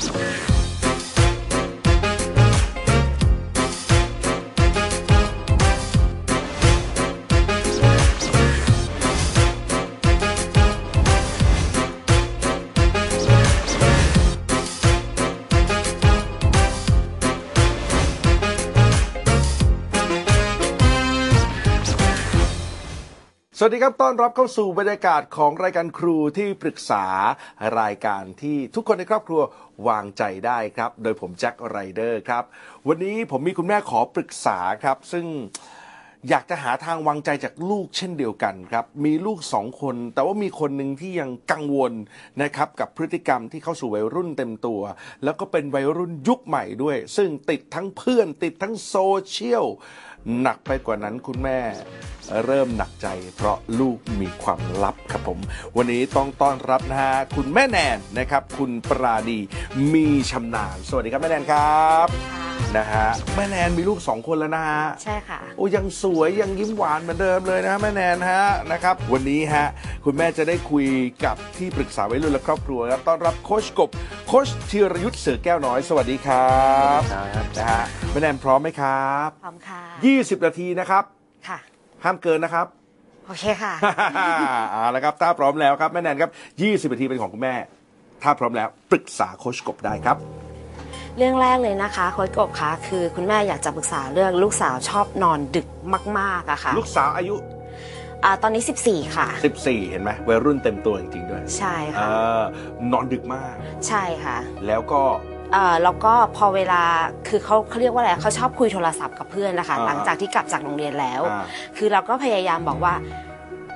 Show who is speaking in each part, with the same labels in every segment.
Speaker 1: Thanks. สวัสดีครับ ต้อนรับเข้าสู่บรรยากาศของรายการครูที่ปรึกษารายการที่ทุกคนในครอบครัววางใจได้ครับ โดยผมแจ็คไรเดอร์ครับ วันนี้ผมมีคุณแม่ขอปรึกษาครับ ซึ่งอยากจะหาทางวางใจจากลูกเช่นเดียวกันครับ มีลูกสองคน แต่ว่ามีคนหนึ่งที่ยังกังวลนะครับกับพฤติกรรมที่เข้าสู่วัยรุ่นเต็มตัว แล้วก็เป็นวัยรุ่นยุคใหม่ด้วย ซึ่งติดทั้งเพื่อนติดทั้งโซเชียลหนักไปกว่านั้นคุณแม่ เริ่มหนักใจ เพราะลูกมีความลับครับผม วันนี้ต้องต้อนรับนะฮะคุณแม่แนนนะครับ คุณปราดีมีชำนาญ สวัสดีครับแม่แนนครับนะฮะแม่แนนมีลูกสองคนแล้วนะฮะ
Speaker 2: ใช่ค่ะ
Speaker 1: โอ้ยังสวยยังยิ้มหวานเหมือนเดิมเลยนะแม่แนนฮะนะครับ วันนี้ฮะคุณแม่จะได้คุยกับที่ปรึกษาวัยรุ่นและครอบครัวครับต้อนรับโคชกบโคชธีรยุทธ์เสือแก้วน้อยสวัสดีครับนะฮะแม่แนนพร้อมไหมครับ
Speaker 2: พร้อมค่ะ
Speaker 1: 20 นาทีนะครับ
Speaker 2: ค่ะ
Speaker 1: ห้ามเกินนะครับ
Speaker 2: โอเคค่ะ
Speaker 1: เอาละครับถ้าพร้อมแล้วครับแม่แนนครับ20นาทีเป็นของคุณแม่ ถ้าพร้อมแล้วปรึกษาโคชกบได้ครับ
Speaker 2: เรื่องแรกเลยนะคะโค้ชกบคะคือคุณแม่อยากจะปรึกษาเรื่องลูกสาวชอบนอนดึกมากๆอะค่ะ
Speaker 1: ลูกสาวอายุ
Speaker 2: อ่าตอนนี้ 14 ค่ะ
Speaker 1: 14 เห็นไหมวัยรุ่นเต็มตัวจริงๆด้วย
Speaker 2: ใช่
Speaker 1: เอ
Speaker 2: ค่ะ
Speaker 1: อนอนดึกมาก
Speaker 2: ใช่ค่ะ
Speaker 1: แล้วก็
Speaker 2: เอ่อ แล้วก็พอเวลาคือเขาเขาเรียกว่าอะไรเขาชอบคุยโทรศัพท์กับเพื่อนนะคะ
Speaker 1: อ่า
Speaker 2: หลังจากที่กลับจากโรงเรียนแล้ว
Speaker 1: อ่า
Speaker 2: คือเราก็พยายามบอกว่า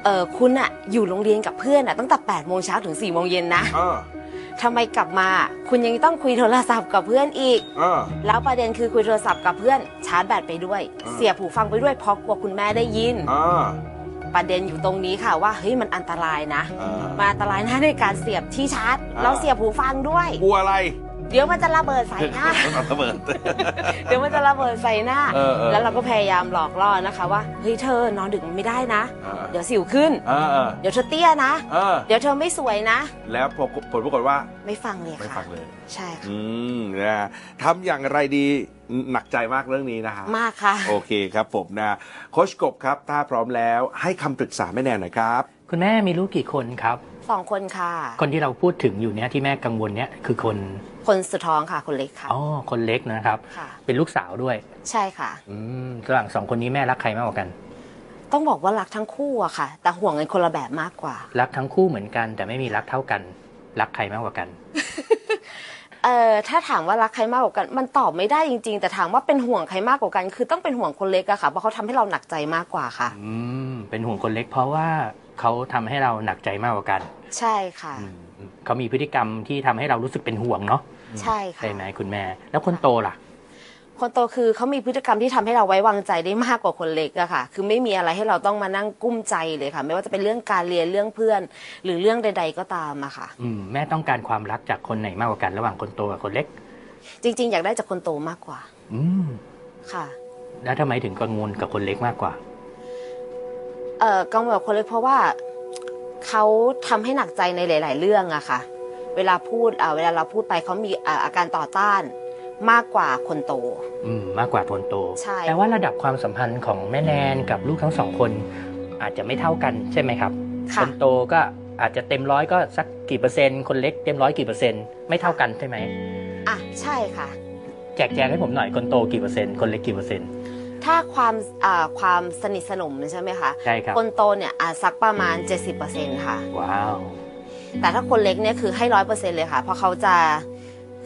Speaker 2: เออคุณอะอยู่โรงเรียนกับเพื่อนอะตั้งแต่8โมงเช้าถึง4โมงเย็นนะ
Speaker 1: เออ
Speaker 2: ทำไมกลับมาคุณยังต้องคุยโทรศัพท์กับเพื่อนอีก
Speaker 1: เออ
Speaker 2: แล้วประเด็นคือคุยโทรศัพท์กับเพื่อนชาร์จแบตไปด้วย
Speaker 1: อ่า
Speaker 2: เสียบหูฟังไปด้วยเพราะกลัวคุณแม่ได้ยิน
Speaker 1: เออ
Speaker 2: ประเด็นอยู่ตรงนี้ค่ะว่าเฮ้ยมันอันตรายนะ
Speaker 1: เออ
Speaker 2: มันอันตรายนะในการเสียบที่ชาร์จ
Speaker 1: อ่า
Speaker 2: เราเสียบหูฟังด้วย
Speaker 1: กลัวอะไร
Speaker 2: เดี๋ยวมันจะระเบิดใส่หน้า
Speaker 1: ระเบิด
Speaker 2: เดี๋ยวมันจะระเบิดใส่หน้า
Speaker 1: เออเออ
Speaker 2: แล้วเราก็พยายามหลอกล่อนะคะว่าเฮ้ยเธอนอนดึกมันไม่ได้นะ
Speaker 1: เออ
Speaker 2: เดี๋ยวสิวขึ้น
Speaker 1: เออเออ
Speaker 2: เดี๋ยวเธอเตี้ยนะ
Speaker 1: เออ
Speaker 2: เดี๋ยวเธอไม่สวยนะ
Speaker 1: แล้วผลผลปรากฏว่า
Speaker 2: ไม่ฟังเลย
Speaker 1: ไม่
Speaker 2: ค่ะ
Speaker 1: ฟังเลย
Speaker 2: ใช่ค่ะ
Speaker 1: อืมนะฮะทำอย่างไรดีหนักใจมากเรื่องนี้นะฮะ
Speaker 2: มากค่ะ
Speaker 1: โอเคครับผมนะโคชกบครับ ถ้าพร้อมแล้วให้คำปรึกษาแม่แนนหน่อยครับ
Speaker 3: คุณแม่มีลูกกี่คนครับ
Speaker 2: สองคนค่ะ
Speaker 3: คนที่เราพูดถึงอยู่เนี้ยที่แม่กังวลเนี้ยคือคน
Speaker 2: คนสุดท้องค่ะ คนเล็กค่ะ
Speaker 3: อ๋อคนเล็กนะครับ
Speaker 2: ค่ะ
Speaker 3: เป็นลูกสาวด้วย
Speaker 2: ใช่ค่ะ
Speaker 3: อืมระหว่างสองคนนี้แม่รักใครมากกว่ากัน
Speaker 2: ต้องบอกว่ารักทั้งคู่อะค่ะ แต่ห่วงกันคนละแบบมากกว่า
Speaker 3: รักทั้งคู่เหมือนกัน แต่ไม่มีรักเท่ากัน รักใครมากกว่ากัน
Speaker 2: เอ่อถ้าถามว่ารักใครมากกว่ากัน มันตอบไม่ได้จริง ๆ แต่ถามว่าเป็นห่วงใครมากกว่ากัน คือต้องเป็นห่วงคนเล็กอะค่ะ เพราะเขาทำให้เราหนักใจมากกว่าค่ะ
Speaker 3: อืมเป็นห่วงคนเล็กเพราะว่า เขาทำให้เราหนักใจมากกว่ากัน
Speaker 2: ใช่ค่ะ
Speaker 3: อืมเขามีพฤติกรรมที่ทำให้เรารู้สึกเป็นห่วงเนาะ
Speaker 2: ใช่ค่ะ
Speaker 3: ใช่ไหมคุณแม่ แล้วคนโตล่ะ
Speaker 2: คนโตคือเขามีพฤติกรรมที่ทำให้เราไว้วางใจได้มากกว่าคนเล็กอะค่ะ คือไม่มีอะไรให้เราต้องมานั่งกุ้มใจเลยค่ะ ไม่ว่าจะเป็นเรื่องการเรียนเรื่องเพื่อน หรือเรื่องใด ๆ ก็ตามอะค่ะ
Speaker 3: อืมแม่ต้องการความรักจากคนไหนมากกว่ากัน ระหว่างคนโตกับคนเล็ก
Speaker 2: จริง ๆ อยากได้จากคนโตมากกว่า
Speaker 3: อืม
Speaker 2: ค่ะ
Speaker 3: แล้วทำไมถึงกังวลกับคนเล็กมากกว่า
Speaker 2: เอ่อกังวลกับคนเล็กเพราะว่าเขาทำให้หนักใจในหลาย ๆ เรื่องอะค่ะ เวลาพูดอ่าเวลาเราพูดไปเขามีอ่าอาการต่อต้านมากกว่าคนโต
Speaker 3: อืมมากกว่าคนโต
Speaker 2: ใช่
Speaker 3: แต่ว่าระดับความสัมพันธ์ของแม่แนนกับลูกทั้งสองคน อาจจะไม่เท่ากันใช่ไหมครับ
Speaker 2: ค่ะ
Speaker 3: คนโตก็อาจจะเต็มร้อยก็สักกี่เปอร์เซ็นต์ คนเล็กเต็มร้อยกี่เปอร์เซ็นต์ไม่เท่ากันใช่ไหม
Speaker 2: อะใช่ค่ะ
Speaker 3: แจกแจงให้ผมหน่อยคนโตกี่เปอร์เซ็นต์ คนเล็กกี่เปอร์เซ็นต์
Speaker 2: ถ้าความอ่าความสนิทสนมใช่ไหมคะ
Speaker 3: ใช่ครับ
Speaker 2: คนโตเนี่ยอาจสักประมาณ 70%ค่ะ
Speaker 3: ว้าว
Speaker 2: แต่ถ้าคนเล็กเนี่ยคือให้ร้อยเปอร์เซ็นเลยค่ะ เพราะเขาจะ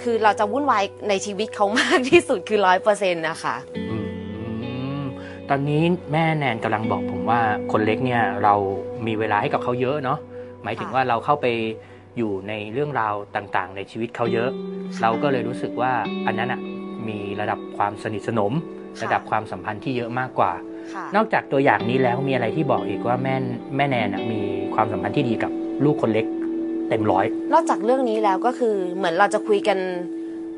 Speaker 2: คือเราจะวุ่นวายในชีวิตเขามากที่สุดคือร้อยเปอร์เซ็นต์นะคะ
Speaker 3: อืมตอนนี้แม่แนนกำลังบอกผมว่าคนเล็กเนี่ยเรามีเวลาให้กับเขาเยอะเนาะหมายถึง
Speaker 2: ค่ะ
Speaker 3: ว่าเราเข้าไปอยู่ในเรื่องราวต่างๆ ในชีวิตเขาเยอะ เราก็เลยรู้สึกว่าอันนั้นอะมีระดับความสนิทสนม
Speaker 2: ค่ะ
Speaker 3: ระดับความสัมพันธ์ที่เยอะมากกว่า
Speaker 2: ค่ะ
Speaker 3: นอกจากตัวอย่างนี้แล้วมีอะไรที่บอกอีกว่าแม่แม่แนนน่ะมีความสัมพันธ์ที่ดีกับลูกคนเล็กเต็มร้อย
Speaker 2: นอกจากเรื่องนี้แล้วก็คือเหมือนเราจะคุยกัน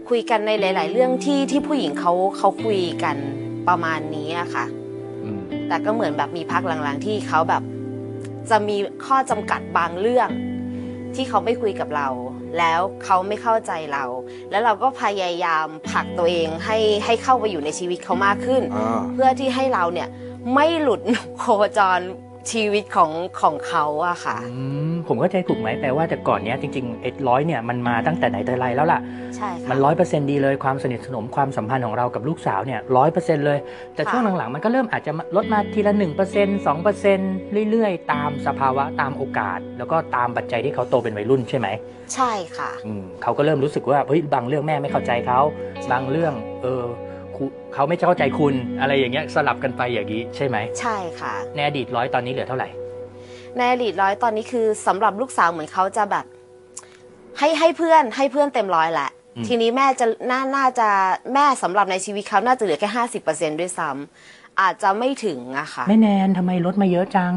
Speaker 2: คุยกันในหลาย ๆ เรื่องที่ที่ผู้หญิงเขาเขาคุยกันประมาณนี้อะค่ะ
Speaker 3: อืม
Speaker 2: แต่ก็เหมือนแบบมีพักหลัง ๆ ที่เขาแบบ จะมีข้อจำกัดบางเรื่องที่เขาไม่คุยกับเรา แล้วเขาไม่เข้าใจเรา แล้วเราก็พยายามผลักตัวเองให้ให้เข้าไปอยู่ในชีวิตเขามากขึ้น
Speaker 1: อ่า
Speaker 2: เพื่อที่ให้เราเนี่ยไม่หลุดโคจร ชีวิตของของเขาอะค่ะ
Speaker 3: อืมผมเข้าใจถูกไหมแปลว่าแต่ก่อนเนี้ยจริงๆเอ็ดร้อยเนี่ยมันมาตั้งแต่ไหนแต่ไรแล้วล่ะ
Speaker 2: ใช่ค่ะ
Speaker 3: มันร้อยเปอร์เซ็นต์ดีเลยความสนิทสนมความสัมพันธ์ของเรากับลูกสาวเนี่ยร้อยเปอร์เซ็นต์เลย แต่
Speaker 2: ค่ะ
Speaker 3: ช่วงหลังๆมันก็เริ่มอาจจะลดมาทีละหนึ่งเปอร์เซ็นต์สองเปอร์เซ็นต์เรื่อยๆ ตามสภาวะตามโอกาส แล้วก็ตามปัจจัยที่เขาโตเป็นวัยรุ่นใช่ไหม
Speaker 2: ใช่ค่ะ
Speaker 3: อืมเขาก็เริ่มรู้สึกว่าเฮ้ยบางเรื่องแม่ไม่เข้าใจเขาบางเรื่องเออคุ เขาไม่เข้าใจคุณอะไรอย่างเงี้ยสลับกันไปอย่างนี้ใช่ไหม
Speaker 2: ใช่ค่ะ
Speaker 3: ในอดีตร้อยตอนนี้เหลือเท่าไหร่
Speaker 2: ในอดีตร้อยตอนนี้คือสำหรับลูกสาวเหมือนเขาจะแบบ ให้ให้เพื่อนให้เพื่อนเต็มร้อยแหละ
Speaker 3: อืม
Speaker 2: ทีนี้แม่จะน่าน่าจะแม่สำหรับในชีวิตเขาน่าจะเหลือแค่ห้าสิบเปอร์เซ็นด้วยซ้ำอาจจะไม่ถึงอะค่ะ
Speaker 3: แม่แนนทำไมลดมาเยอะจัง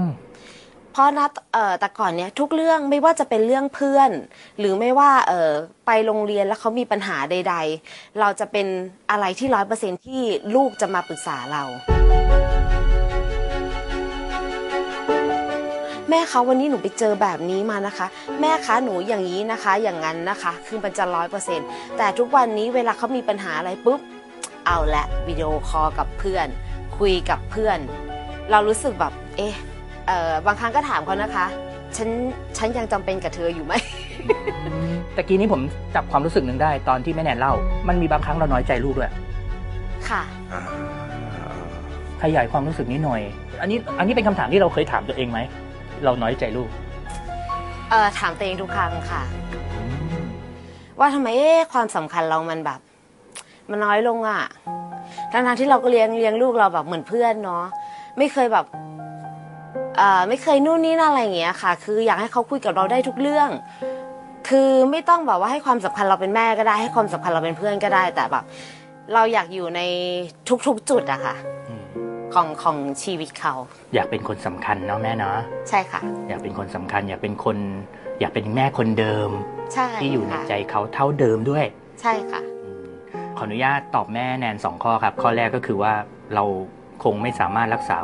Speaker 2: เพราะนะเอ่อแต่ก่อนเนี้ยทุกเรื่องไม่ว่าจะเป็นเรื่องเพื่อน หรือไม่ว่าเอ่อไปโรงเรียนแล้วเขามีปัญหาใด ๆ เราจะเป็นอะไรที่ร้อยเปอร์เซ็นที่ลูกจะมาปรึกษาเรา แม่คะวันนี้หนูไปเจอแบบนี้มานะคะ แม่คะหนูอย่างนี้นะคะ อย่างนั้นนะคะ คือมันจะร้อยเปอร์เซ็นแต่ทุกวันนี้เวลาเขามีปัญหาอะไรปุ๊บเอาละวิดีโอคอลกับเพื่อน คุยกับเพื่อน เรารู้สึกแบบเอ๊ะ เอ่อบางครั้งก็ถามเขานะคะ ฉันฉันยังจำเป็นกับเธออยู่ไหม
Speaker 3: ตะกี้นี้ผมจับความรู้สึกหนึ่งได้ตอนที่แม่แนนเล่า มันมีบางครั้งเราน้อยใจลูกด้วย
Speaker 2: ค่ะ
Speaker 1: อ่า
Speaker 3: ขยายความรู้สึกนี้หน่อย อันนี้อันนี้เป็นคำถามที่เราเคยถามตัวเองไหม เราน้อยใจลูก
Speaker 2: เอ่อถามตัวเองทุกครั้งค่ะ ว่าทำไมเอ๊ะความสำคัญเรามันแบบ มันน้อยลงอะทั้งๆที่เราก็เลี้ยงเลี้ยงลูกเราแบบเหมือนเพื่อนเนาะไม่เคยแบบเอ่อ ไม่เคยนู่นนี่นั่นอะไรอย่างเงี้ยค่ะ คืออยากให้เขาคุยกับเราได้ทุกเรื่อง คือไม่ต้องแบบว่าให้ความสำคัญเราเป็นแม่ก็ได้ ให้ความสำคัญเราเป็นเพื่อนก็ได้แต่แบบเราอยากอยู่ในทุกๆจุดอะค่ะ
Speaker 3: อืม
Speaker 2: ของของชีวิตเขา
Speaker 3: อยากเป็นคนสำคัญเนาะแม่เนาะ
Speaker 2: ใช่ค่ะ
Speaker 3: อยากเป็นคนสำคัญ อยากเป็นคน อยากเป็นแม่คนเดิม
Speaker 2: ใช่
Speaker 3: ที่อยู่ใน
Speaker 2: ค่ะ
Speaker 3: ใจเขาเท่าเดิมด้วย
Speaker 2: ใช่ค่ะ
Speaker 3: อืมขออนุญาตตอบแม่แนนสองข้อครับ ข้อแรกก็คือว่าเราคงไม่สามารถรักษา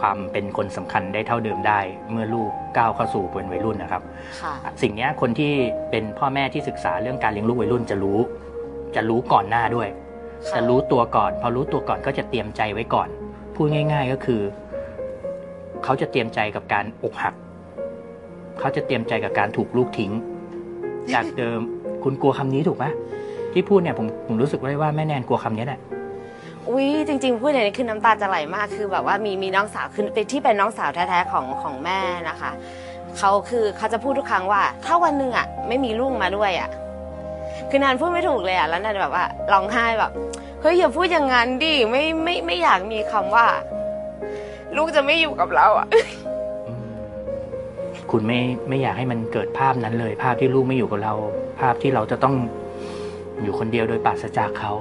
Speaker 3: ความเป็นคนสำคัญได้เท่าเดิมได้ เมื่อลูกก้าวเข้าสู่เป็นวัยรุ่นนะครับ
Speaker 2: ค่ะ
Speaker 3: สิ่งเนี้ยคนที่เป็นพ่อแม่ที่ศึกษาเรื่องการเลี้ยงลูกวัยรุ่นจะรู้ จะรู้ก่อนหน้าด้วย
Speaker 2: ค่ะ
Speaker 3: จะรู้ตัวก่อน พอรู้ตัวก่อนก็จะเตรียมใจไว้ก่อน พูดง่าย ๆก็คือ เขาจะเตรียมใจกับการอกหัก เขาจะเตรียมใจกับการถูกลูกทิ้ง จากเดิมคุณกลัวคำนี้ถูกไหมที่พูดเนี่ยผมผมรู้สึกไว้ว่าแม่แนนกลัวคำนี้แหละ
Speaker 2: อุ้ยจริง ๆ พูดอย่างนี้คือน้ำตาจะไหลมากคือแบบว่ามีมีน้องสาวคือเป็นที่เป็นน้องสาวแท้ๆของของแม่นะคะเขาคือเขาจะพูดทุกครั้งว่า ถ้าวันหนึ่งอะไม่มีลูกมาด้วยอะคือนานพูดไม่ถูกเลยอะแล้วนานแบบว่าร้องไห้แบบเฮ้ยอย่าพูดอย่างนั้นดิไม่ไม่ไม่อยากมีคำว่า ลูกจะไม่อยู่กับเราอะ
Speaker 3: คุณไม่ไม่อยากให้มันเกิดภาพนั้นเลย ภาพที่ลูกไม่อยู่กับเรา ภาพที่เราจะต้องอยู่คนเดียวโดยปราศจากเขา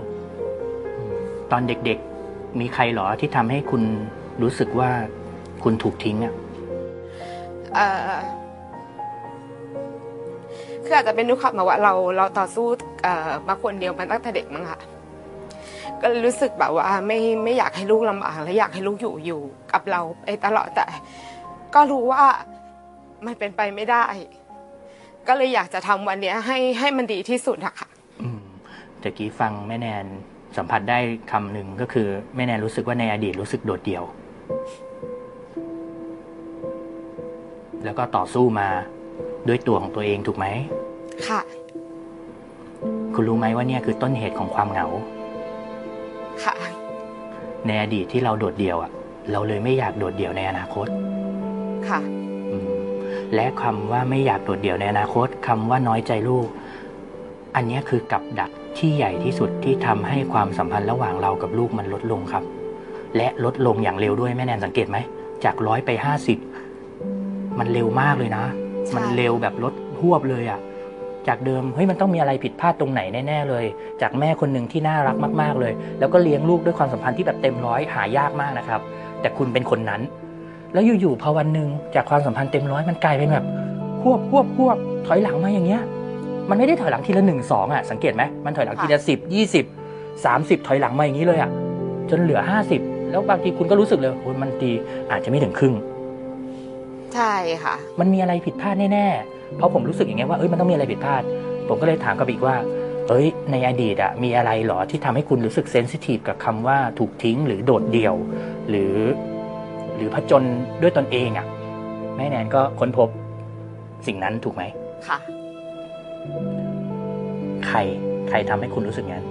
Speaker 3: ตอนเด็กๆ มีใครเหรอที่ทำให้คุณรู้สึกว่าคุณถูกทิ้งอะ
Speaker 2: เออคืออาจจะเป็นด้วยความแบบว่าเราเราต่อสู้เอ่อมาคนเดียวมาตั้งแต่เด็กมั้งค่ะ ก็เลยรู้สึกแบบว่าไม่ไม่อยากให้ลูกลำบากและอยากให้ลูกอยู่อยู่กับเราไปตลอดแต่ ก็รู้ว่ามันเป็นไปไม่ได้ ก็เลยอยากจะทำวันเนี้ยให้ให้มันดีที่สุดอะค่ะ
Speaker 3: อืมตะกี้ฟังแม่แนน สัมผัสได้คำหนึ่งก็คือ แม่แนนรู้สึกว่าในอดีตรู้สึกโดดเดี่ยว แล้วก็ต่อสู้มาด้วยตัวของตัวเองถูกไหม
Speaker 2: ค่ะ
Speaker 3: คุณรู้ไหมว่าเนี่ยคือต้นเหตุของความเหงา
Speaker 2: ค่ะ
Speaker 3: ในอดีตที่เราโดดเดี่ยวอะเราเลยไม่อยากโดดเดี่ยวในอนาคต
Speaker 2: ค่ะ
Speaker 3: อืมและคำว่าไม่อยากโดดเดี่ยวในอนาคตคำว่าน้อยใจลูก อันเนี้ยคือกับดัก ที่ใหญ่ที่สุดที่ทำให้ความสัมพันธ์ระหว่างเรากับลูกมันลดลงครับ และลดลงอย่างเร็วด้วยแม่แนนสังเกตไหม จากร้อยไปห้าสิบมันเร็วมากเลยนะ
Speaker 2: ใช่
Speaker 3: มันเร็วแบบลดหวบเลยอะจากเดิมเฮ้ยมันต้องมีอะไรผิดพลาดตรงไหนแน่ๆเลย จากแม่คนหนึ่งที่น่ารักมากๆเลย แล้วก็เลี้ยงลูกด้วยความสัมพันธ์ที่แบบเต็มร้อยหายากมากนะครับ แต่คุณเป็นคนนั้น แล้วอยู่ๆพอวันหนึ่งจากความสัมพันธ์เต็มร้อยมันกลายเป็นแบบหวบหวบหวบถอยหลังมาอย่างเงี้ย มันไม่ได้ถอยหลังทีละหนึ่งสองอะสังเกตไหมมันถอยหลังทีละสิบยี่สิบสามสิบถอยหลังมาอย่างนี้เลยอะจนเหลือห้าสิบแล้วบางทีคุณก็รู้สึกเลยโอ้ยมันดีอาจจะไม่ถึงครึ่ง
Speaker 2: ใช่ค่ะ
Speaker 3: มันมีอะไรผิดพลาดแน่เพราะผมรู้สึกอย่างเงี้ยว่าเอ้ยมันต้องมีอะไรผิดพลาด ผมก็เลยถามกับอีกว่าเอ้ยในอดีตอะมีอะไรเหรอที่ทำให้คุณรู้สึกเซนซิทีฟกับคำว่าถูกทิ้งหรือโดดเดี่ยว หรือ หรือผจญด้วยตนเองอะแม่แนนก็ค้นพบสิ่งนั้นถูกไหม
Speaker 2: ค่ะ
Speaker 3: ใครใครทำให้คุณรู้สึกงั้น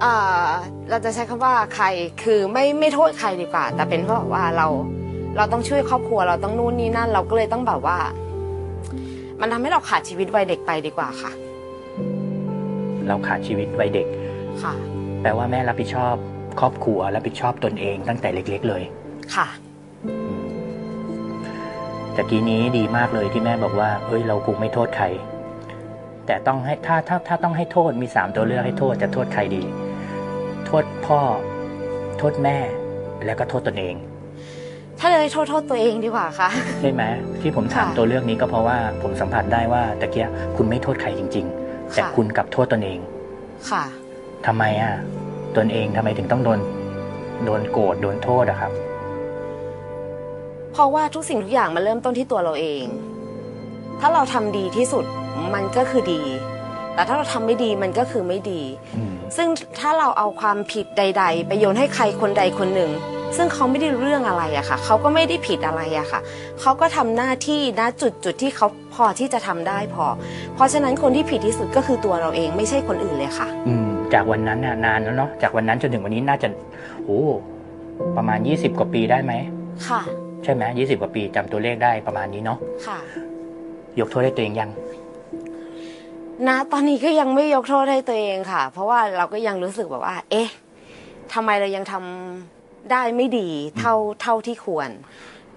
Speaker 2: เอ่อเราจะใช้คำว่าใครคือไม่ไม่โทษใครดีกว่า แต่เป็นเพราะว่าเราเราต้องช่วยครอบครัวเราต้องนู่นนี่นั่น เราก็เลยต้องแบบว่า มันทำให้เราขาดชีวิตวัยเด็กไปดีกว่าค่ะ
Speaker 3: เราขาดชีวิตวัยเด็ก
Speaker 2: ค่ะ
Speaker 3: แปลว่าแม่รับผิดชอบ ครอบครัวรับผิดชอบตนเองตั้งแต่เล็ก ๆ เลย
Speaker 2: ค่ะ
Speaker 3: แต่กี้นี้ดีมากเลยที่แม่บอกว่า เอ้ย เราคงไม่โทษใคร แต่ต้องให้ถ้าถ้าถ้าต้องให้โทษมีสามตัวเลือกให้โทษจะโทษใครดี โทษพ่อ โทษแม่ แล้วก็โทษตนเอง
Speaker 2: ถ้าเลยโทษโทษตัวเองดีกว่าค่ะ
Speaker 3: ใช่ไหมที่ผมถาม
Speaker 2: ค่ะ
Speaker 3: ตัวเลือกนี้ก็เพราะว่าผมสัมผัสได้ว่าตะเกียคุณไม่โทษใครจริง ๆ แต่
Speaker 2: ค่ะ
Speaker 3: คุณกลับโทษตนเอง
Speaker 2: ค่ะ
Speaker 3: ทำไมอะตนเองทำไมถึงต้องโดนโดนโกรธโดนโทษอะครับ
Speaker 2: เพ ราะว่าทุกสิ่งทุกอย่างมันเริ่มต้นที่ตัวเราเอง ถ้าเราทำดีที่สุดมันก็คือดี แต่ถ้าเราทำไม่ดีมันก็คือไม่ดี
Speaker 3: อืม
Speaker 2: ซึ่งถ้าเราเอาความผิดใด ๆ ไปโยนให้ใครคนใดคนหนึ่ง ซึ่งเขาไม่ได้รู้เรื่องอะไรอะค่ะ เขาก็ไม่ได้ผิดอะไรอะค่ะ เขาก็ทำหน้าที่ณจุดจุดที่เขาพอที่จะทำได้พอ เพราะฉะนั้นคนที่ผิดที่สุดก็คือตัวเราเองไม่ใช่คนอื่นเลยค่ะ
Speaker 3: อืมจากวันนั้นน่ะนานแล้วเนาะจากวันนั้นจนถึงวันนี้น่าจะโอ้ประมาณ 20 กว่าปีได้ไหม
Speaker 2: ค่ะ
Speaker 3: ใช่ไหมยี่สิบกว่าปีจำตัวเลขได้ประมาณนี้เนาะ
Speaker 2: ค่ะ
Speaker 3: ยกโทษให้ตัวเองยัง
Speaker 2: ณตอนนี้ก็ยังไม่ยกโทษให้ตัวเองค่ะ เพราะว่าเราก็ยังรู้สึกแบบว่า เอ๊ะทำไมเรายังทำได้ไม่ดีเท่าเท่าที่ควร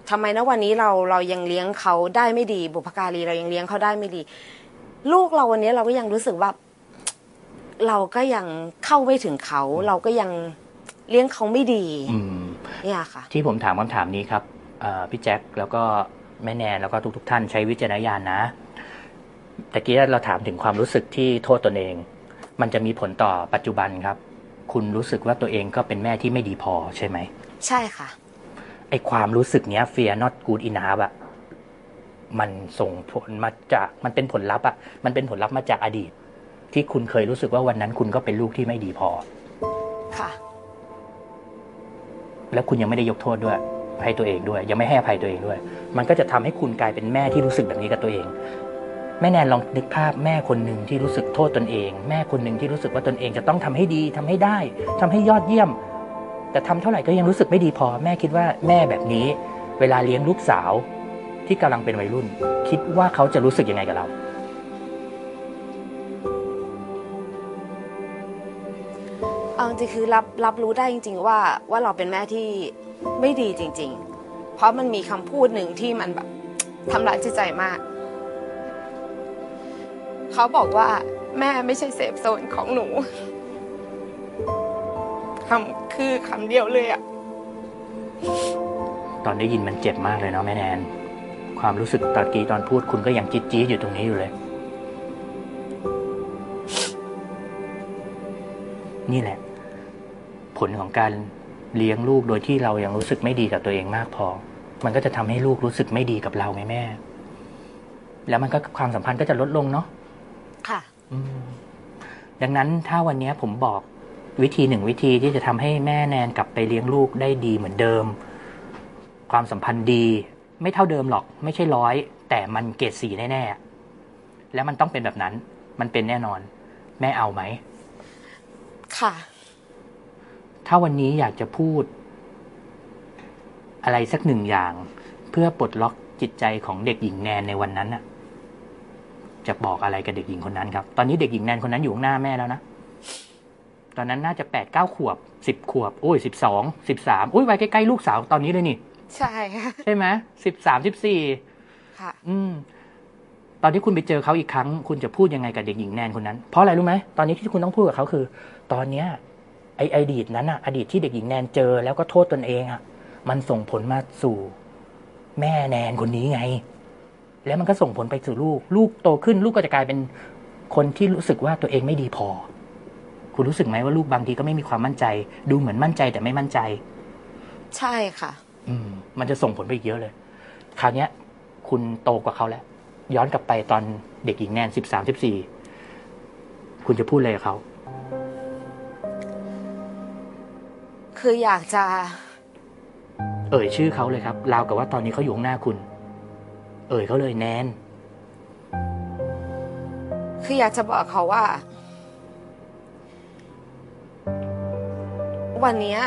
Speaker 2: ทำไมณวันนี้เราเรายังเลี้ยงเขาได้ไม่ดี บุพการีเรายังเลี้ยงเขาได้ไม่ดี ลูกเราวันนี้เราก็ยังรู้สึกว่า เราก็ยังเข้าไม่ถึงเขา เราก็ยังเลี้ยงเขาไม่ดี
Speaker 3: อืม
Speaker 2: เนี่ยค่ะ
Speaker 3: ที่ผมถามคำถามนี้ครับเอ่อ พี่แจ็คแล้วก็แม่แนนแล้วก็ทุกๆทท่านใช้วิจารณญาณนะตะกี้เราถามถึงความรู้สึกที่โทษตนเอง มันจะมีผลต่อปัจจุบันครับ คุณรู้สึกว่าตัวเองก็เป็นแม่ที่ไม่ดีพอใช่ไหม
Speaker 2: ใช่ค่ะ
Speaker 3: ไอความรู้สึกเนี้ย fear not good enough อะมันส่งผลมาจากมันเป็นผลลัพธ์อะมันเป็นผลลัพธ์มาจากอดีต ที่คุณเคยรู้สึกว่าวันนั้นคุณก็เป็นลูกที่ไม่ดีพอ
Speaker 2: ค่ะ
Speaker 3: แล้วคุณยังไม่ได้ยกโทษด้วย ให้ตัวเองด้วย ยังไม่ให้อภัยตัวเองด้วย มันก็จะทำให้คุณกลายเป็นแม่ที่รู้สึกแบบนี้กับตัวเอง แม่แนนลองนึกภาพแม่คนหนึ่งที่รู้สึกโทษตนเอง แม่คนหนึ่งที่รู้สึกว่าตนเองจะต้องทำให้ดีทำให้ได้ทำให้ยอดเยี่ยม แต่ทำเท่าไหร่ก็ยังรู้สึกไม่ดีพอ แม่คิดว่าแม่แบบนี้ เวลาเลี้ยงลูกสาวที่กำลังเป็นวัยรุ่น คิดว่าเขาจะรู้สึกยังไงกับเรา
Speaker 2: เอาจริงคือรับรับรู้ได้จริง ๆ ว่าว่าเราเป็นแม่ที่ไม่ดีจริง ๆ เพราะมันมีคำพูดหนึ่งที่มันแบบทำร้ายจิตใจมาก เขาบอกว่า แม่ไม่ใช่เซฟโซนของหนูคำคือคำเดียวเลยอะ
Speaker 3: ตอนได้ยินมันเจ็บมากเลยเนาะแม่แนน ความรู้สึกตอนกี้ตอนพูดคุณก็ยังจี๊ดจี๊ดอยู่ตรงนี้อยู่เลย นี่แหละ ผลของการเลี้ยงลูกโดยที่เรายังรู้สึกไม่ดีกับตัวเองมากพอ มันก็จะทำให้ลูกรู้สึกไม่ดีกับเราไงแม่ แล้วมันก็ความสัมพันธ์ก็จะลดลงเนาะ
Speaker 2: ค่ะ
Speaker 3: อืมดังนั้นถ้าวันนี้ผมบอกวิธีหนึ่งวิธีที่จะทำให้แม่แนนกลับไปเลี้ยงลูกได้ดีเหมือนเดิม ความสัมพันธ์ดี ไม่เท่าเดิมหรอก ไม่ใช่ร้อย แต่มันเกรดสีแน่ๆ แล้วมันต้องเป็นแบบนั้น มันเป็นแน่นอน แม่เอาไหม
Speaker 2: ค่ะ
Speaker 3: ถ้าวันนี้อยากจะพูด อะไรสักหนึ่งอย่าง เพื่อปลดล็อกจิตใจของเด็กหญิงแนนในวันนั้นน่ะ จะบอกอะไรกับเด็กหญิงคนนั้นครับ ตอนนี้เด็กหญิงแนนคนนั้นอยู่ข้างหน้าแม่แล้วนะตอนนั้นน่าจะแปดเก้าขวบสิบขวบโอ้ยสิบสองสิบสามโอ้ยวัยใกล้ๆลูกสาวตอนนี้เลยนี่
Speaker 2: ใช่ค่ะ
Speaker 3: ใช่ไหมสิบสามสิบสี่
Speaker 2: ค่ะ
Speaker 3: อืม ตอนที่คุณไปเจอเขาอีกครั้ง คุณจะพูดยังไงกับเด็กหญิงแนนคนนั้น เพราะอะไรรู้ไหมตอนนี้ที่คุณต้องพูดกับเขาคือ ตอนเนี้ย ไอไออดีตนั้นอะอดีตที่เด็กหญิงแนนเจอ แล้วก็โทษตนเองอะมันส่งผลมาสู่แม่แนนคนนี้ไง แล้วมันก็ส่งผลไปสู่ลูก ลูกโตขึ้น ลูกก็จะกลายเป็นคนที่รู้สึกว่าตัวเองไม่ดีพอ คุณรู้สึกไหมว่าลูกบางทีก็ไม่มีความมั่นใจ ดูเหมือนมั่นใจแต่ไม่มั่นใจ
Speaker 2: ใช่ค่ะ
Speaker 3: อืม มันจะส่งผลไปอีกเยอะเลย คราวเนี้ย คุณโตกว่าเขาแล้ว ย้อนกลับไปตอนเด็กหญิงแนนสิบสามสิบสี่คุณจะพูดอะไรกับเขา
Speaker 2: คืออยากจะ
Speaker 3: เอ่ยชื่อเขาเลยครับราวกับว่าตอนนี้เขาอยู่ข้างหน้าคุณ เอ่ยเขาเลยแนน
Speaker 2: คืออยากจะบอกเขาว่า วันเนี้ย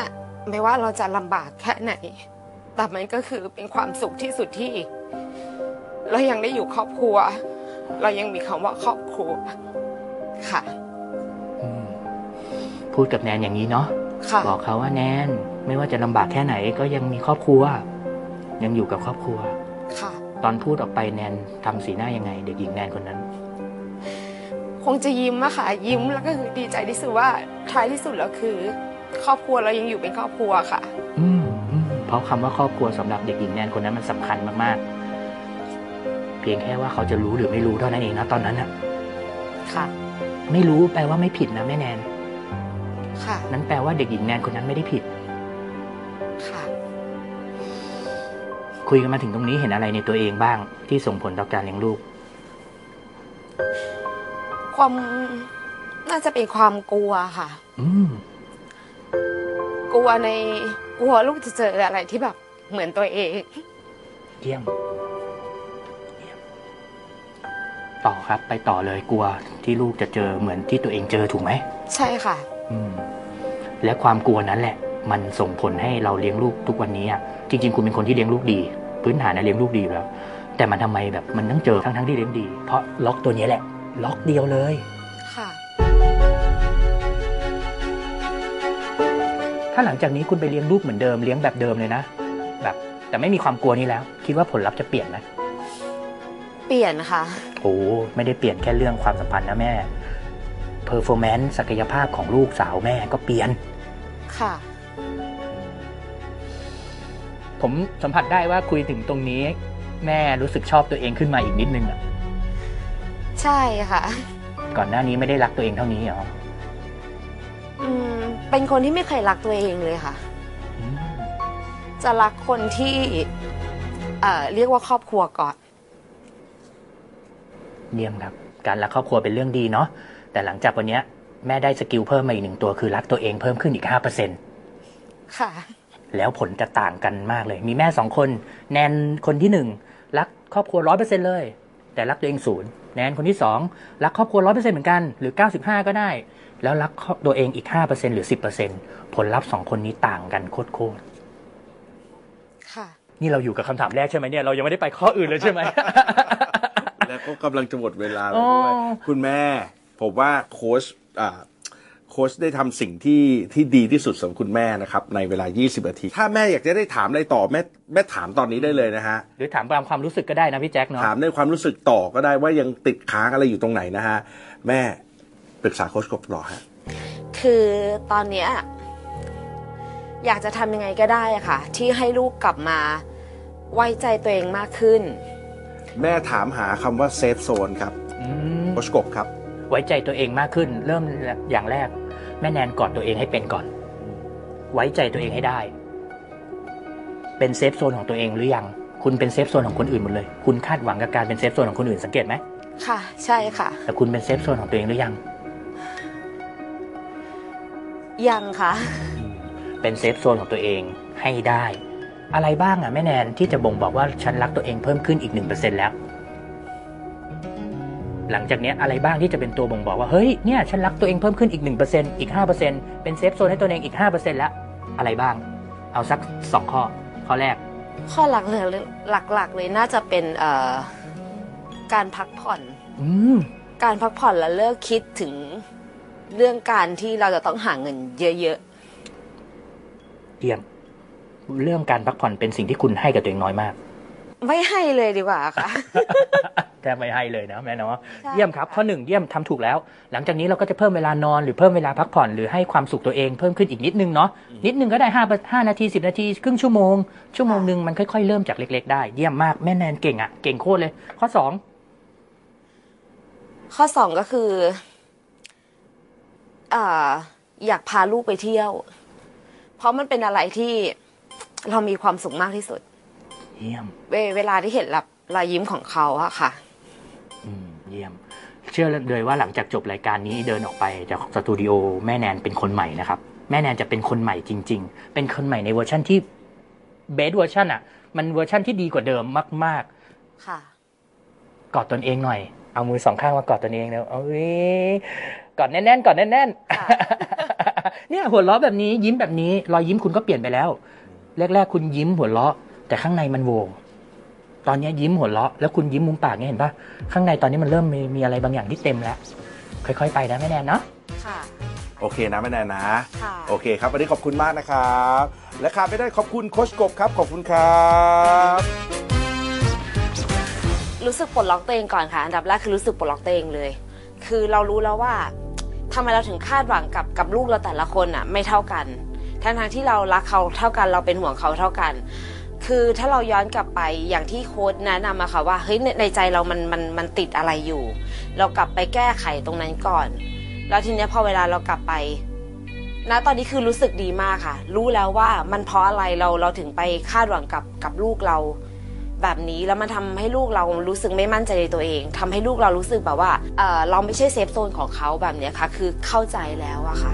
Speaker 2: ไม่ว่าเราจะลำบากแค่ไหน แต่มันก็คือเป็นความสุขที่สุดที่ เรายังได้อยู่ครอบครัว เรายังมีคำว่าครอบครัว ค่ะ
Speaker 3: อืมพูดกับแนนอย่างนี้เนาะ
Speaker 2: ค่ะ
Speaker 3: บอกเขาว่าแนนไม่ว่าจะลำบากแค่ไหนก็ยังมีครอบครัว ยังอยู่กับครอบครัว
Speaker 2: ค่ะ
Speaker 3: ตอนพูดออกไปแนนทำสีหน้ายังไง เด็กหญิงแนนคนนั้น
Speaker 2: คงจะยิ้มอะค่ะ ยิ้มแล้วก็คือดีใจที่สุดว่าท้ายที่สุดแล้วคือ ครอบครัวเรายังอยู่เป็นครอบครัวค่ะ
Speaker 3: อืมอืมเพราะคำว่าครอบครัวสำหรับเด็กหญิงแนนคนนั้นมันสำคัญมากๆ เพียงแค่ว่าเขาจะรู้หรือไม่รู้เท่านั้นเองนะตอนนั้นอะ
Speaker 2: ค่ะ
Speaker 3: ไม่รู้แปลว่าไม่ผิดนะแม่แนน
Speaker 2: ค่ะ
Speaker 3: นั้นแปลว่าเด็กหญิงแนนคนนั้นไม่ได้ผิด
Speaker 2: ค่ะ
Speaker 3: คุยกันมาถึงตรงนี้เห็นอะไรในตัวเองบ้าง ที่ส่งผลต่อการเลี้ยงลูก
Speaker 2: ความน่าจะเป็นความกลัวค่ะ
Speaker 3: อืม
Speaker 2: กลัวในกลัวลูกจะเจออะไรที่แบบเหมือนตัวเอง
Speaker 3: เยี่ยมเยี่ยม ต่อครับ ไปต่อเลยกลัวที่ลูกจะเจอเหมือนที่ตัวเองเจอถูกไหม
Speaker 2: ใช่ค่ะ
Speaker 3: อืม และความกลัวนั้นแหละ มันส่งผลให้เราเลี้ยงลูกทุกวันนี้อะจริง ๆ คุณเป็นคนที่เลี้ยงลูกดี พื้นฐานนะเลี้ยงลูกดีอยู่แล้ว แต่มันทำไมแบบมันต้องเจอทั้งทั้งๆที่เลี้ยงดี เพราะล็อกตัวนี้แหละ ล็อกเดียวเลย
Speaker 2: ค่ะ
Speaker 3: ถ้าหลังจากนี้คุณไปเลี้ยงลูกเหมือนเดิมเลี้ยงแบบเดิมเลยนะแบบแต่ไม่มีความกลัวนี้แล้ว คิดว่าผลลัพธ์จะเปลี่ยนไหม
Speaker 2: เปลี่ยนค่ะ
Speaker 3: โอ้ไม่ได้เปลี่ยนแค่เรื่องความสัมพันธ์นะแม่ performance ศักยภาพของลูกสาวแม่ก็เปลี่ยน
Speaker 2: ค่ะ
Speaker 3: ผมสัมผัสได้ว่าคุยถึงตรงนี้ แม่รู้สึกชอบตัวเองขึ้นมาอีกนิดนึงอะ
Speaker 2: ใช่ค่ะ
Speaker 3: ก่อนหน้านี้ไม่ได้รักตัวเองเท่านี้เหรอ
Speaker 2: อืม เป็นคนที่ไม่เคยรักตัวเองเลยค่ะ
Speaker 3: อืม
Speaker 2: จะรักคนที่ เอ่อ เรียกว่าครอบครัวก่อน
Speaker 3: เยี่ยมครับ การรักครอบครัวเป็นเรื่องดีเนาะ แต่หลังจากวันเนี้ยแม่ได้ skill เพิ่มมาอีกหนึ่งตัวคือรักตัวเองเพิ่มขึ้นอีกห้าเปอร์เซ็นต์
Speaker 2: ค่ะ
Speaker 3: แล้วผลจะต่างกันมากเลย มีแม่สองคน แนนคนที่หนึ่งรักครอบครัวร้อยเปอร์เซ็นเลย แต่รักตัวเองศูนย์แนนคนที่สองรักครอบครัวร้อยเปอร์เซ็นเหมือนกันหรือเก้าสิบห้าก็ได้ แล้วรักตัวเองอีกห้าเปอร์เซ็นหรือสิบเปอร์เซ็นผลลัพธ์สองคนนี้ต่างกันโคตร
Speaker 2: ค่ะ
Speaker 3: ๆนี่เราอยู่กับคำถามแรกใช่ไหมเนี่ยเรายังไม่ได้ไปข้ออื่นเลยใช่ไหม
Speaker 1: แล้วก็กำลังจะหมดเวลาแล้ว
Speaker 3: อ๋อ
Speaker 1: ด้วยคุณแม่ ผมว่าโค้ชอ่าโค้ชได้ทำสิ่งที่ที่ดีที่สุดสำหรับคุณแม่นะครับ ในเวลา 20 นาที ถ้าแม่อยากจะได้ถามอะไรต่อแม่แม่ถามตอนนี้ได้เลยนะฮะ
Speaker 3: หรือถามตามความรู้สึกก็ได้นะพี่แจ็คเนาะ
Speaker 1: ถามในความรู้สึกต่อก็ได้ว่ายังติดค้างอะไรอยู่ตรงไหนนะฮะ แม่ปรึกษาโค้ชกบต่อฮะ
Speaker 2: คือตอนเนี้ยอยากจะทำยังไงก็ได้อะค่ะ ที่ให้ลูกกลับมาไว้ใจตัวเองมากขึ้น
Speaker 1: แม่ถามหาคำว่า safe zone ครับ
Speaker 3: อืม
Speaker 1: โค้ชกบครับ
Speaker 3: ไว้ใจตัวเองมากขึ้น เริ่มอย่างแรก แม่แนนกอดตัวเองให้เป็นก่อน ไว้ใจตัวเองให้ได้ เป็น safe zone ของตัวเองหรือยัง คุณเป็น safe zone ของคนอื่นหมดเลย คุณคาดหวังกับการเป็น safe zone ของคนอื่นสังเกตไหม
Speaker 2: ค่ะ ใช่ค่ะ
Speaker 3: แต่คุณเป็น safe zone ของตัวเองหรือยัง
Speaker 2: ยังค่ะ
Speaker 3: เป็น safe zone ของตัวเองให้ได้ อะไรบ้างอะแม่แนนที่จะบ่งบอกว่าฉันรักตัวเองเพิ่มขึ้นอีกหนึ่งเปอร์เซ็นแล้ว หลังจากเนี้ยอะไรบ้างที่จะเป็นตัวบ่งบอกว่า เฮ้ยเนี่ยฉันรักตัวเองเพิ่มขึ้นอีกหนึ่งเปอร์เซ็นอีกห้าเปอร์เซ็นเป็น safe zone ให้ตัวเองอีกห้าเปอร์เซ็นแล้ว อะไรบ้าง เอาสักสองข้อ ข้อแรก
Speaker 2: ข้อหลักเลยหลักๆเลยน่าจะเป็นเอ่อการพักผ่อน
Speaker 3: อืม
Speaker 2: การพักผ่อนและเลิกคิดถึงเรื่องการที่เราจะต้องหาเงินเยอะ
Speaker 3: เยี่ยมเรื่องการพักผ่อนเป็นสิ่งที่คุณให้กับตัวเองน้อยมาก
Speaker 2: ๆไม่ให้เลยดีกว่าค่ะ
Speaker 3: แทบไม่ให้เลยนะแม่เนาะ
Speaker 2: ใช่
Speaker 3: เยี่ยมครับ
Speaker 2: ค่ะ
Speaker 3: ข้อหนึ่งเยี่ยมทำถูกแล้ว หลังจากนี้เราก็จะเพิ่มเวลานอนหรือเพิ่มเวลาพักผ่อนหรือให้ความสุขตัวเองเพิ่มขึ้นอีกนิดนึงเนาะนิดนึงก็ได้ห้าห้านาทีสิบนาทีครึ่งชั่วโมง ชั่วโมงหนึ่งมันค่อยๆ เริ่มจากเล็ก ๆ ได้ เยี่ยมมากแม่แนนเก่งอะ่ะเก่งโคตรเลย ข้อสอง
Speaker 2: ข้อสองก็คืออ่าอยากพาลูกไปเที่ยว เพราะมันเป็นอะไรที่เรามีความสุขมากที่สุด
Speaker 3: เยี่ยม
Speaker 2: เวเวลาที่เห็นรับรอยยิ้มของเขาอะค่ะ
Speaker 3: เชื่อเลยว่าหลังจากจบรายการนี้เดินออกไปจากสตูดิโอแม่แนนเป็นคนใหม่นะครับ แม่แนนจะเป็นคนใหม่จริง ๆ เป็นคนใหม่ในเวอร์ชั่นที่ best version อะ มันเวอร์ชั่นที่ดีกว่าเดิมมาก ๆ
Speaker 2: ค่ะ
Speaker 3: กอดตนเองหน่อย เอามือสองข้างมากอดตนเองเนอะเอาเว้ยกอดแน่นๆกอดแน่น
Speaker 2: ค่ะ
Speaker 3: ๆเนี่ยหัวเราะแบบนี้ยิ้มแบบนี้ รอยยิ้มคุณก็เปลี่ยนไปแล้ว แรก ๆ คุณยิ้มหัวเราะ แต่ข้างในมันโหว ตอนนี้ยิ้มหัวเราะแล้วคุณยิ้มมุมปากเนี่ยเห็นปะข้างในตอนนี้มันเริ่มมีมีอะไรบางอย่างที่เต็มแล้ว ค่อยๆ ไปนะแม่แนนเนาะ
Speaker 2: ค่ะ
Speaker 1: โอเคนะแม่แนนนะ
Speaker 2: ค่ะ
Speaker 1: โอเคครับวันนี้ขอบคุณมากนะครับ และขาดไม่ได้ขอบคุณโคชกบครับ ขอบคุณครับ
Speaker 2: รู้สึกปลดล็อกตัวเองก่อนค่ะ อันดับแรกคือรู้สึกปลดล็อกตัวเองเลย คือเรารู้แล้วว่าทำไมเราถึงคาดหวังกับกับลูกเราแต่ละคนอะ ไม่เท่ากันทั้งทางๆที่เรารักเขาเท่ากันเราเป็นห่วงเขาเท่ากัน คือถ้าเราย้อนกลับไปอย่างที่โค้ดแนะนำมาค่ะว่าเฮ้ยในใจเรามันมันมันติดอะไรอยู่ เรากลับไปแก้ไขตรงนั้นก่อน แล้วทีเนี้ยพอเวลาเรากลับไปณตอนนี้คือรู้สึกดีมากค่ะ รู้แล้วว่ามันเพราะอะไรเราเราถึงไปคาดหวังกับกับลูกเรา แบบนี้แล้วมันทำให้ลูกเรารู้สึกไม่มั่นใจในตัวเองทำให้ลูกเรารู้สึกแบบว่าเออเราไม่ใช่เซฟโซนของเขาแบบเนี้ยค่ะ คือเข้าใจแล้วอะค่ะ